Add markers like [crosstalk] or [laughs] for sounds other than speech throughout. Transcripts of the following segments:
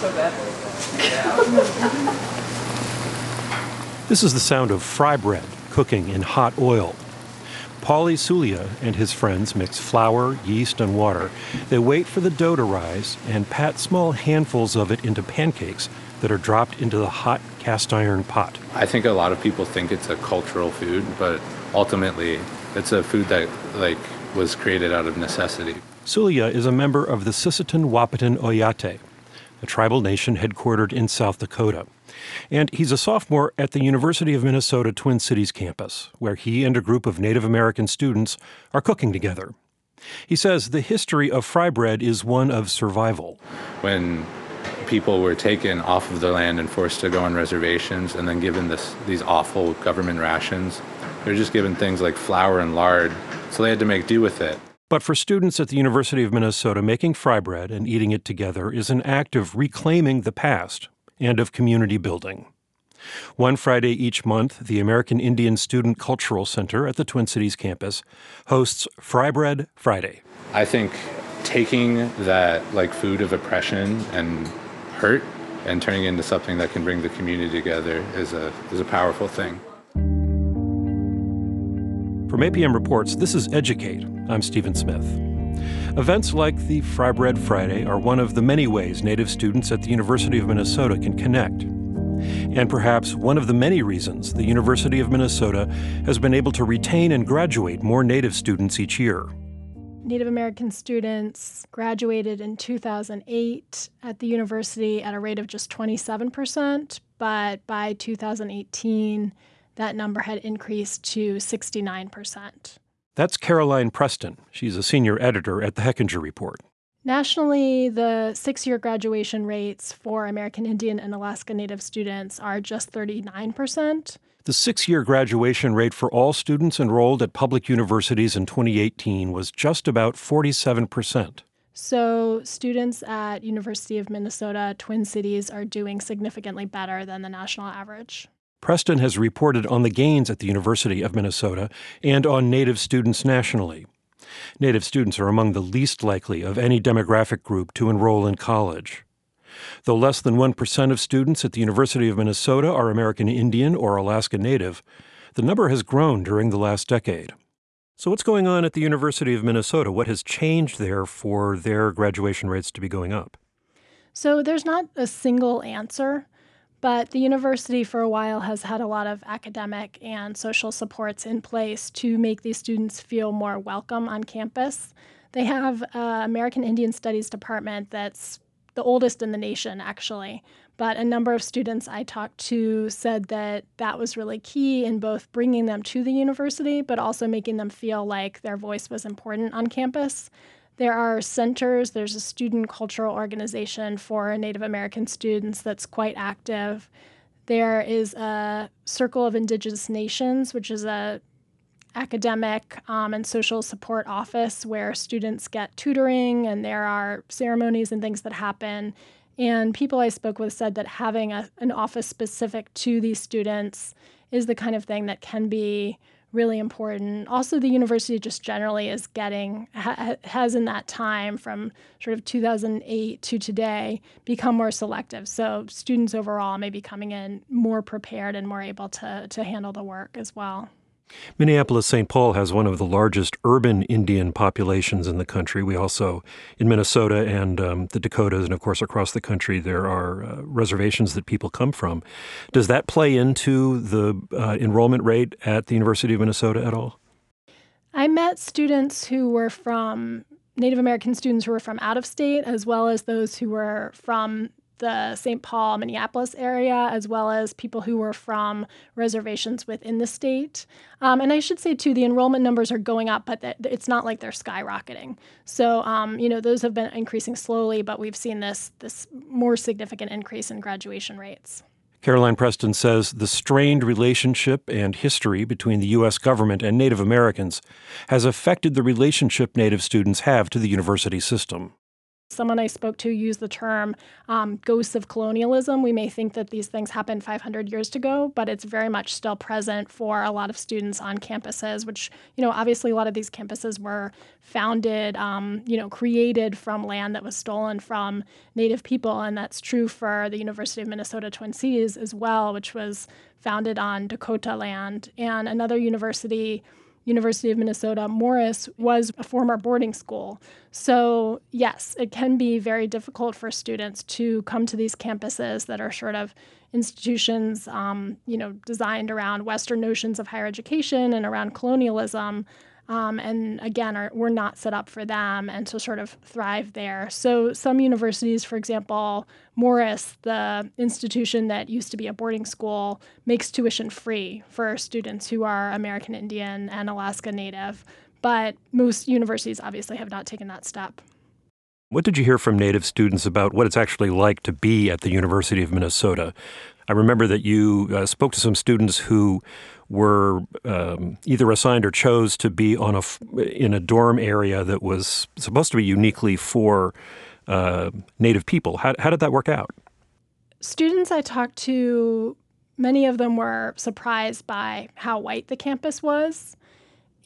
so bad. [laughs] This is the sound of fry bread cooking in hot oil. Pauli Sulia and his friends mix flour, yeast, and water. They wait for the dough to rise and pat small handfuls of it into pancakes that are dropped into the hot cast iron pot. I think a lot of people think it's a cultural food, but ultimately it's a food that like was created out of necessity. Sulia is a member of the Sisseton Wahpeton Oyate, a tribal nation headquartered in South Dakota. And he's a sophomore at the University of Minnesota Twin Cities campus, where he and a group of Native American students are cooking together. He says the history of fry bread is one of survival. When people were taken off of their land and forced to go on reservations and then given this, these awful government rations, they were just given things like flour and lard, so they had to make do with it. But for students at the University of Minnesota, making fry bread and eating it together is an act of reclaiming the past and of community building. One Friday each month, the American Indian Student Cultural Center at the Twin Cities campus hosts Fry Bread Friday. I think taking that like food of oppression and hurt and turning it into something that can bring the community together is a is a powerful thing. From APM Reports, this is Educate. I'm Stephen Smith. Events like the Fry Bread Friday are one of the many ways Native students at the University of Minnesota can connect. And perhaps one of the many reasons the University of Minnesota has been able to retain and graduate more Native students each year. Native American students graduated in 2008 at the university at a rate of just 27%, but by 2018, that number had increased to 69%. That's Caroline Preston. She's a senior editor at the Hechinger Report. Nationally, the six year graduation rates for American Indian and Alaska Native students are just 39%. The six year graduation rate for all students enrolled at public universities in 2018 was just about 47%. So, students at University of Minnesota Twin Cities are doing significantly better than the national average. Preston has reported on the gains at the University of Minnesota and on Native students nationally. Native students are among the least likely of any demographic group to enroll in college. Though less than 1% of students at the University of Minnesota are American Indian or Alaska Native, the number has grown during the last decade. So, what's going on at the University of Minnesota? What has changed there for their graduation rates to be going up? So, there's not a single answer. But the university for a while has had a lot of academic and social supports in place to make these students feel more welcome on campus. They have an American Indian Studies department that's the oldest in the nation, actually. But a number of students I talked to said that that was really key in both bringing them to the university, but also making them feel like their voice was important on campus. There are centers, there's a student cultural organization for Native American students that's quite active. There is a Circle of Indigenous Nations, which is a academic um, and social support office where students get tutoring and there are ceremonies and things that happen. And people I spoke with said that having a, an office specific to these students is the kind of thing that can be really important. Also, the university just generally is getting, ha, has in that time from sort of 2008 to today become more selective. So, students overall may be coming in more prepared and more able to, to handle the work as well. Minneapolis St. Paul has one of the largest urban Indian populations in the country. We also, in Minnesota and um, the Dakotas, and of course across the country, there are uh, reservations that people come from. Does that play into the uh, enrollment rate at the University of Minnesota at all? I met students who were from Native American students who were from out of state, as well as those who were from the St. Paul, Minneapolis area, as well as people who were from reservations within the state. Um, and I should say, too, the enrollment numbers are going up, but it's not like they're skyrocketing. So, um, you know, those have been increasing slowly, but we've seen this, this more significant increase in graduation rates. Caroline Preston says the strained relationship and history between the U.S. government and Native Americans has affected the relationship Native students have to the university system. Someone I spoke to used the term um, ghosts of colonialism. We may think that these things happened 500 years ago, but it's very much still present for a lot of students on campuses, which, you know, obviously a lot of these campuses were founded, um, you know, created from land that was stolen from Native people. And that's true for the University of Minnesota Twin Cities as well, which was founded on Dakota land. And another university University of Minnesota, Morris was a former boarding school. So, yes, it can be very difficult for students to come to these campuses that are sort of institutions, um, you know, designed around Western notions of higher education and around colonialism um, and again, are, we're not set up for them and to sort of thrive there. So, some universities, for example, Morris, the institution that used to be a boarding school, makes tuition free for students who are American Indian and Alaska Native. But most universities obviously have not taken that step. What did you hear from Native students about what it's actually like to be at the University of Minnesota? I remember that you uh, spoke to some students who were um, either assigned or chose to be on a in a dorm area that was supposed to be uniquely for uh, Native people. How, how did that work out? Students I talked to, many of them were surprised by how white the campus was.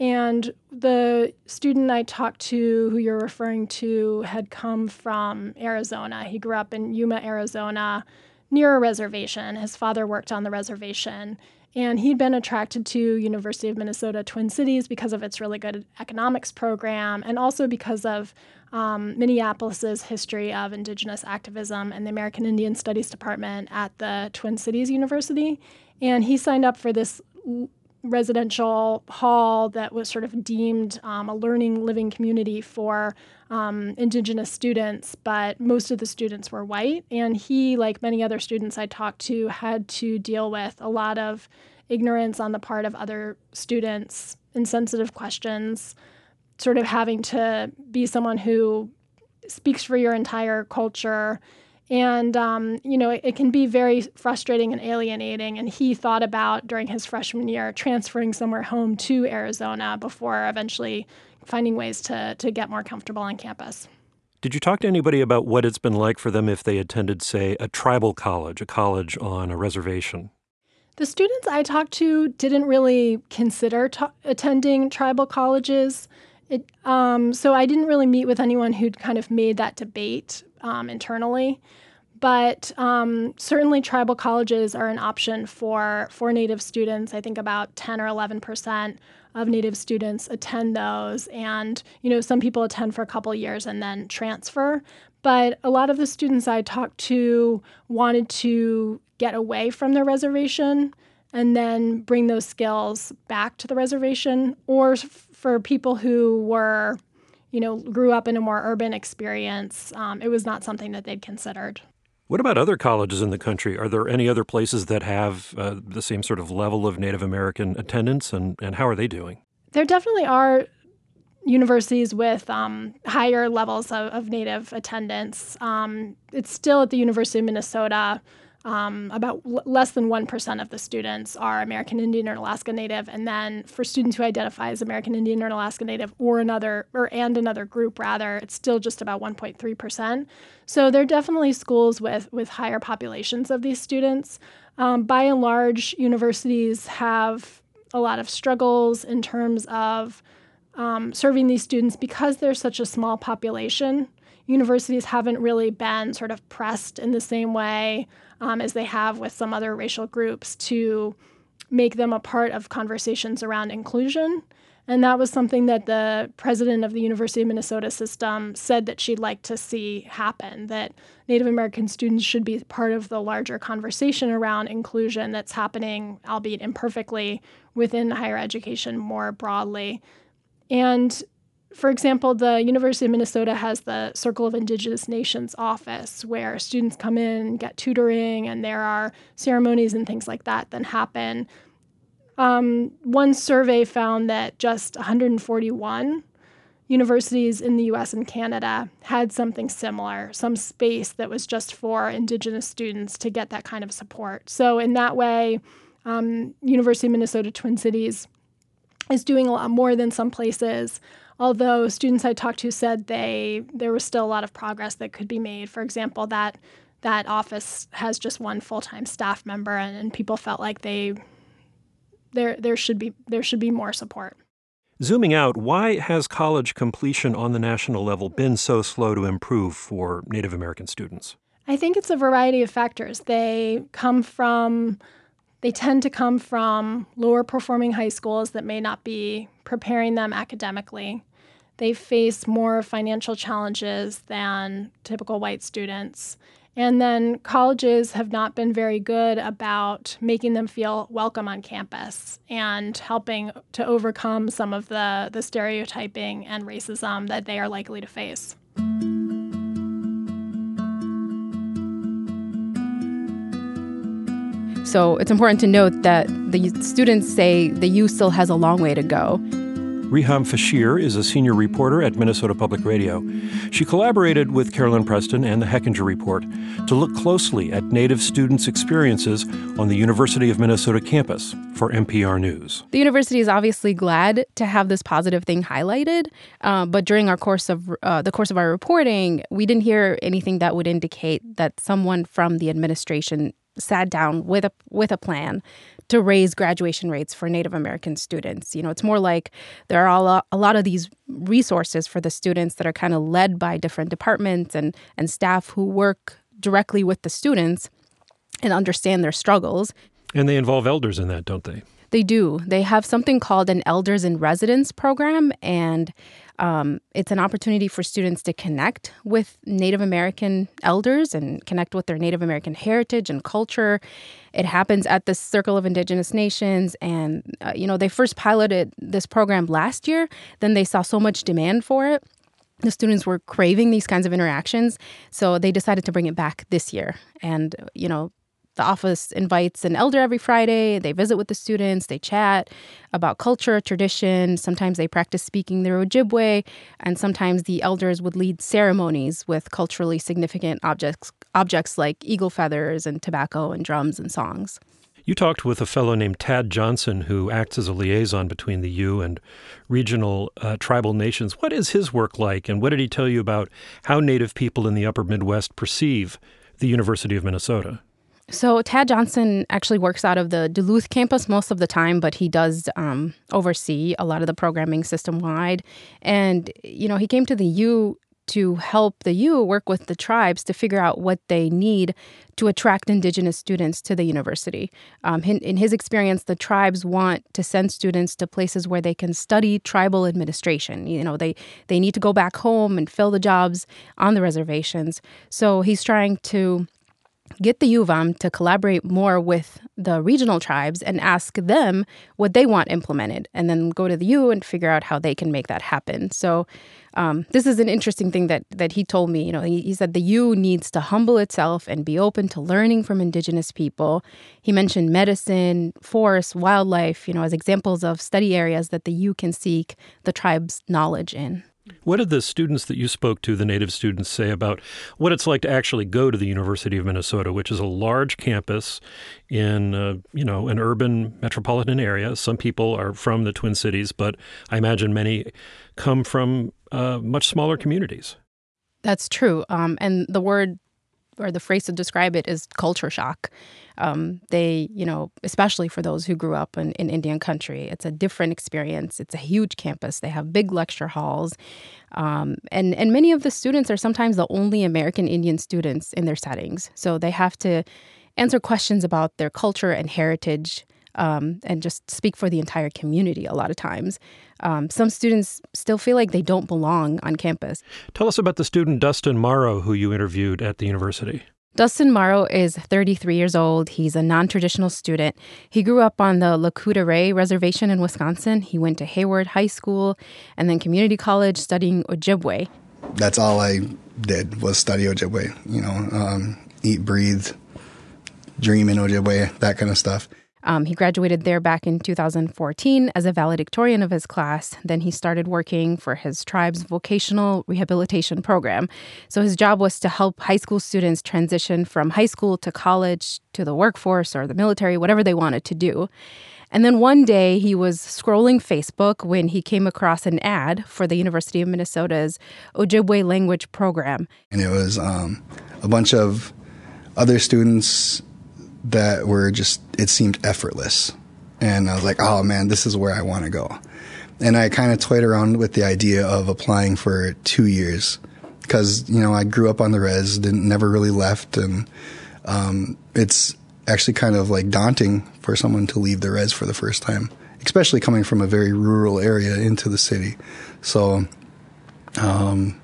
And the student I talked to, who you're referring to, had come from Arizona. He grew up in Yuma, Arizona, near a reservation. His father worked on the reservation. And he'd been attracted to University of Minnesota Twin Cities because of its really good economics program and also because of um, Minneapolis's history of indigenous activism and the American Indian Studies Department at the Twin Cities University. And he signed up for this residential hall that was sort of deemed um, a learning living community for um, indigenous students, but most of the students were white. And he, like many other students I talked to, had to deal with a lot of ignorance on the part of other students, insensitive questions, sort of having to be someone who speaks for your entire culture and, um, you know, it, it, can be very frustrating and alienating. And he thought about during his freshman year transferring somewhere home to Arizona before eventually finding ways to, to get more comfortable on campus. Did you talk to anybody about what it's been like for them if they attended, say, a tribal college, a college on a reservation? The students I talked to didn't really consider attending tribal colleges. It, um, so I didn't really meet with anyone who'd kind of made that debate um, internally. But um, certainly, tribal colleges are an option for for Native students. I think about 10 or 11 percent of Native students attend those, and you know some people attend for a couple years and then transfer. But a lot of the students I talked to wanted to get away from their reservation and then bring those skills back to the reservation, or f- for people who were you know, grew up in a more urban experience, um, it was not something that they'd considered. What about other colleges in the country? Are there any other places that have uh, the same sort of level of Native American attendance, and, and how are they doing? There definitely are universities with um, higher levels of, of Native attendance. Um, it's still at the University of Minnesota. Um, about l- less than 1% of the students are American Indian or Alaska Native. And then for students who identify as American Indian or Alaska Native or another, or and another group rather, it's still just about 1.3%. So there are definitely schools with, with higher populations of these students. Um, by and large, universities have a lot of struggles in terms of um, serving these students because they're such a small population. Universities haven't really been sort of pressed in the same way um, as they have with some other racial groups to make them a part of conversations around inclusion. And that was something that the president of the University of Minnesota system said that she'd like to see happen that Native American students should be part of the larger conversation around inclusion that's happening, albeit imperfectly, within higher education more broadly. And for example, the University of Minnesota has the Circle of Indigenous Nations office where students come in, get tutoring, and there are ceremonies and things like that that happen. Um, one survey found that just 141 universities in the US and Canada had something similar, some space that was just for Indigenous students to get that kind of support. So, in that way, um, University of Minnesota Twin Cities is doing a lot more than some places although students I talked to said they there was still a lot of progress that could be made. For example, that that office has just one full-time staff member and, and people felt like they there there should be there should be more support. Zooming out, why has college completion on the national level been so slow to improve for Native American students? I think it's a variety of factors. They come from they tend to come from lower performing high schools that may not be preparing them academically. They face more financial challenges than typical white students. And then colleges have not been very good about making them feel welcome on campus and helping to overcome some of the, the stereotyping and racism that they are likely to face. So it's important to note that the students say the U still has a long way to go. Riham Feshir is a senior reporter at Minnesota Public Radio. She collaborated with Caroline Preston and the Hechinger Report to look closely at Native students' experiences on the University of Minnesota campus for NPR News. The university is obviously glad to have this positive thing highlighted, uh, but during our course of uh, the course of our reporting, we didn't hear anything that would indicate that someone from the administration sat down with a with a plan to raise graduation rates for Native American students. You know, it's more like there are a lot, a lot of these resources for the students that are kind of led by different departments and and staff who work directly with the students and understand their struggles. And they involve elders in that, don't they? They do. They have something called an Elders in Residence program, and um, it's an opportunity for students to connect with Native American elders and connect with their Native American heritage and culture. It happens at the Circle of Indigenous Nations, and uh, you know they first piloted this program last year. Then they saw so much demand for it the students were craving these kinds of interactions so they decided to bring it back this year and you know the office invites an elder every Friday. They visit with the students, they chat about culture, tradition. Sometimes they practice speaking their Ojibwe, and sometimes the elders would lead ceremonies with culturally significant objects, objects like eagle feathers and tobacco and drums and songs. You talked with a fellow named Tadd Johnson who acts as a liaison between the U and regional uh, tribal nations. What is his work like, and what did he tell you about how Native people in the upper Midwest perceive the University of Minnesota? So Tadd Johnson actually works out of the Duluth campus most of the time, but he does um, oversee a lot of the programming system wide. And you know, he came to the U to help the U work with the tribes to figure out what they need to attract Indigenous students to the university. Um, in, in, his experience, the tribes want to send students to places where they can study tribal administration. You know, they they need to go back home and fill the jobs on the reservations. So he's trying to get the U of M to collaborate more with the regional tribes and ask them what they want implemented, and then go to the U and figure out how they can make that happen. So, um, this is an interesting thing that that he told me. You know, he, he said the U needs to humble itself and be open to learning from Indigenous people. He mentioned medicine, forest, wildlife, you know, as examples of study areas that the U can seek the tribe's knowledge in. What did the students that you spoke to, the native students, say about what it's like to actually go to the University of Minnesota, which is a large campus in uh, you know an urban metropolitan area? Some people are from the Twin Cities, but I imagine many come from uh, much smaller communities. That's true, um, and the word or the phrase to describe it is culture shock. Um, they, you know, especially for those who grew up in, in Indian country, it's a different experience. It's a huge campus. They have big lecture halls. Um, and, and many of the students are sometimes the only American Indian students in their settings. So they have to answer questions about their culture and heritage um, and just speak for the entire community a lot of times. Um, some students still feel like they don't belong on campus. Tell us about the student Dustin Morrow who you interviewed at the university. Dustin Morrow is 33 years old. He's a non traditional student. He grew up on the Ray Reservation in Wisconsin. He went to Hayward High School and then community college studying Ojibwe. That's all I did was study Ojibwe, you know, um, eat, breathe, dream in Ojibwe, that kind of stuff. Um, he graduated there back in 2014 as a valedictorian of his class. Then he started working for his tribe's vocational rehabilitation program. So his job was to help high school students transition from high school to college to the workforce or the military, whatever they wanted to do. And then one day he was scrolling Facebook when he came across an ad for the University of Minnesota's Ojibwe language program. And it was um, a bunch of other students that were just, it seemed effortless. And I was like, oh man, this is where I want to go. And I kind of toyed around with the idea of applying for two years because, you know, I grew up on the res, didn't, never really left. And um, it's actually kind of like daunting for someone to leave the res for the first time, especially coming from a very rural area into the city. So, um,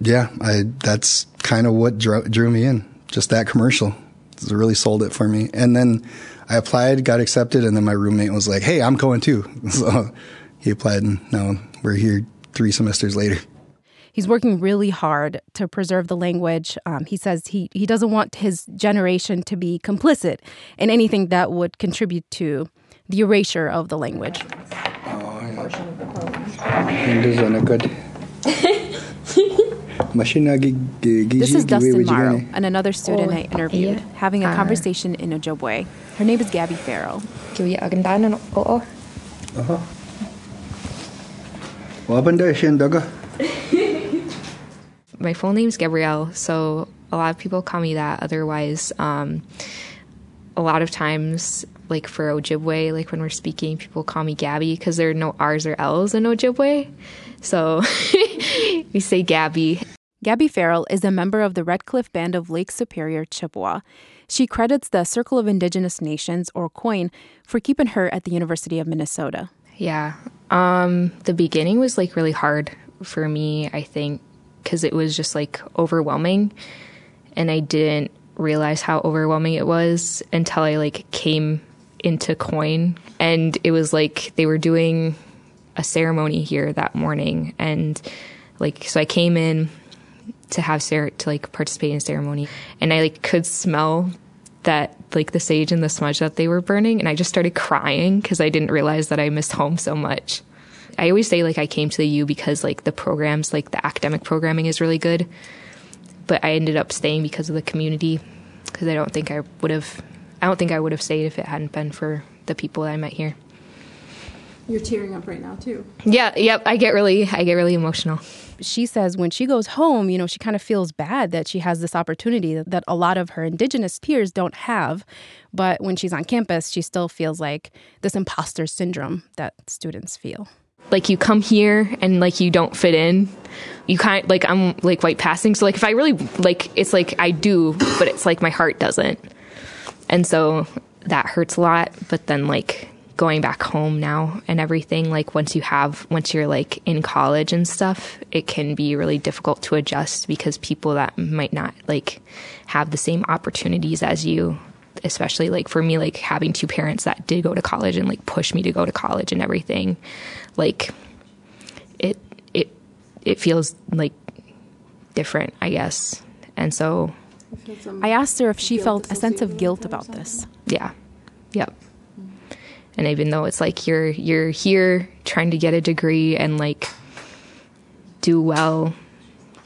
yeah, I that's kind of what drew, drew me in. Just that commercial, it really sold it for me. And then I applied, got accepted, and then my roommate was like, "Hey, I'm going too." [laughs] So he applied, and now we're here three semesters later. He's working really hard to preserve the language. Um, he says he, he doesn't want his generation to be complicit in anything that would contribute to the erasure of the language. Oh, [laughs] this is Dustin Morrow and another student I interviewed, having a conversation in Ojibwe. Her name is Gabby Farrell. Uh-huh. [laughs] My full name is Gabrielle, so a lot of people call me that. Otherwise, um, a lot of times, like for Ojibwe, like when we're speaking, people call me Gabby because there are no R's or L's in Ojibwe. So [laughs] we say Gabby. Gabby Farrell is a member of the Red Cliff Band of Lake Superior Chippewa. She credits the Circle of Indigenous Nations, or COIN, for keeping her at the University of Minnesota. Yeah. Um, the beginning was like really hard for me, I think, because it was just like overwhelming. And I didn't realize how overwhelming it was until I like came into Coin. And it was like they were doing a ceremony here that morning. And like, so I came in to have Sarah to like participate in ceremony and I like could smell that like the sage and the smudge that they were burning and I just started crying because I didn't realize that I missed home so much. I always say like I came to the U because like the programs, like the academic programming is really good. But I ended up staying because of the community because I don't think I would have I don't think I would have stayed if it hadn't been for the people that I met here. You're tearing up right now too. Yeah, yep, I get really I get really emotional. She says when she goes home, you know, she kind of feels bad that she has this opportunity that, that a lot of her indigenous peers don't have, but when she's on campus, she still feels like this imposter syndrome that students feel like you come here and like you don't fit in you kind of like i'm like white passing so like if i really like it's like i do but it's like my heart doesn't and so that hurts a lot but then like going back home now and everything like once you have once you're like in college and stuff it can be really difficult to adjust because people that might not like have the same opportunities as you especially like for me like having two parents that did go to college and like push me to go to college and everything like it it it feels like different i guess. And so i asked her if she felt a sense of guilt about this. yeah. Yep and even though it's like you're you're here trying to get a degree and like do well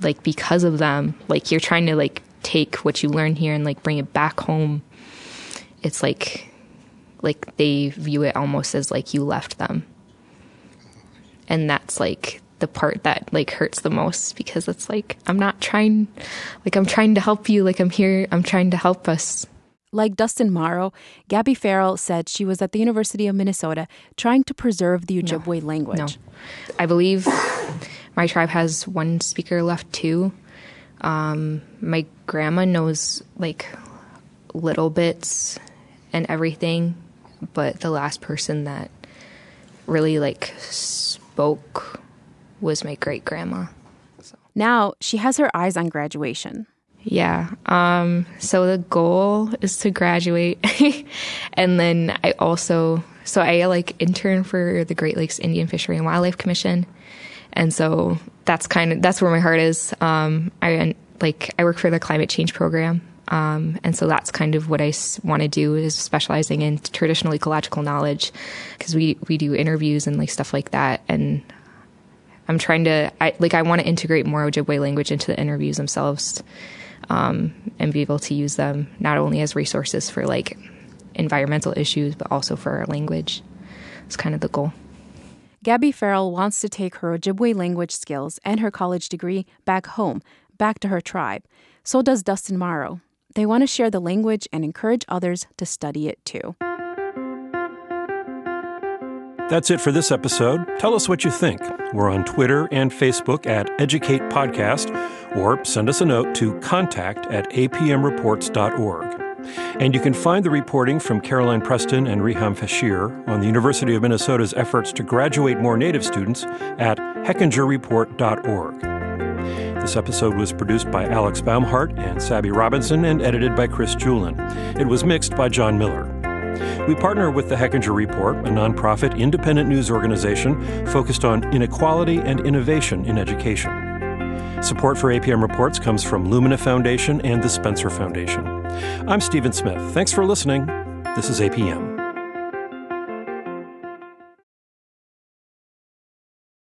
like because of them like you're trying to like take what you learn here and like bring it back home. It's like like they view it almost as like you left them. And that's like the part that like hurts the most because it's like I'm not trying like I'm trying to help you like I'm here I'm trying to help us like Dustin Morrow, Gabby Farrell said she was at the University of Minnesota trying to preserve the Ojibwe no, language. No. I believe my tribe has one speaker left too. Um, my grandma knows like little bits and everything, but the last person that really like spoke was my great grandma. So. Now she has her eyes on graduation. Yeah. Um, so the goal is to graduate. [laughs] and then I also, so I like intern for the Great Lakes Indian Fishery and Wildlife Commission. And so that's kind of, that's where my heart is. Um, I like, I work for the climate change program. Um, and so that's kind of what I want to do is specializing in traditional ecological knowledge because we, we do interviews and like stuff like that. And I'm trying to, I, like, I want to integrate more Ojibwe language into the interviews themselves um, and be able to use them not only as resources for like environmental issues, but also for our language. It's kind of the goal. Gabby Farrell wants to take her Ojibwe language skills and her college degree back home, back to her tribe. So does Dustin Morrow. They want to share the language and encourage others to study it too. That's it for this episode. Tell us what you think. We're on Twitter and Facebook at Educate Podcast, or send us a note to contact at apmreports.org. And you can find the reporting from Caroline Preston and Riham Feshir on the University of Minnesota's efforts to graduate more Native students at hechingerreport.org. This episode was produced by Alex Baumhart and Sabby Robinson and edited by Chris Julin. It was mixed by John Miller. We partner with the Hechinger Report, a nonprofit independent news organization focused on inequality and innovation in education. Support for APM Reports comes from Lumina Foundation and the Spencer Foundation. I'm Stephen Smith. Thanks for listening. This is APM.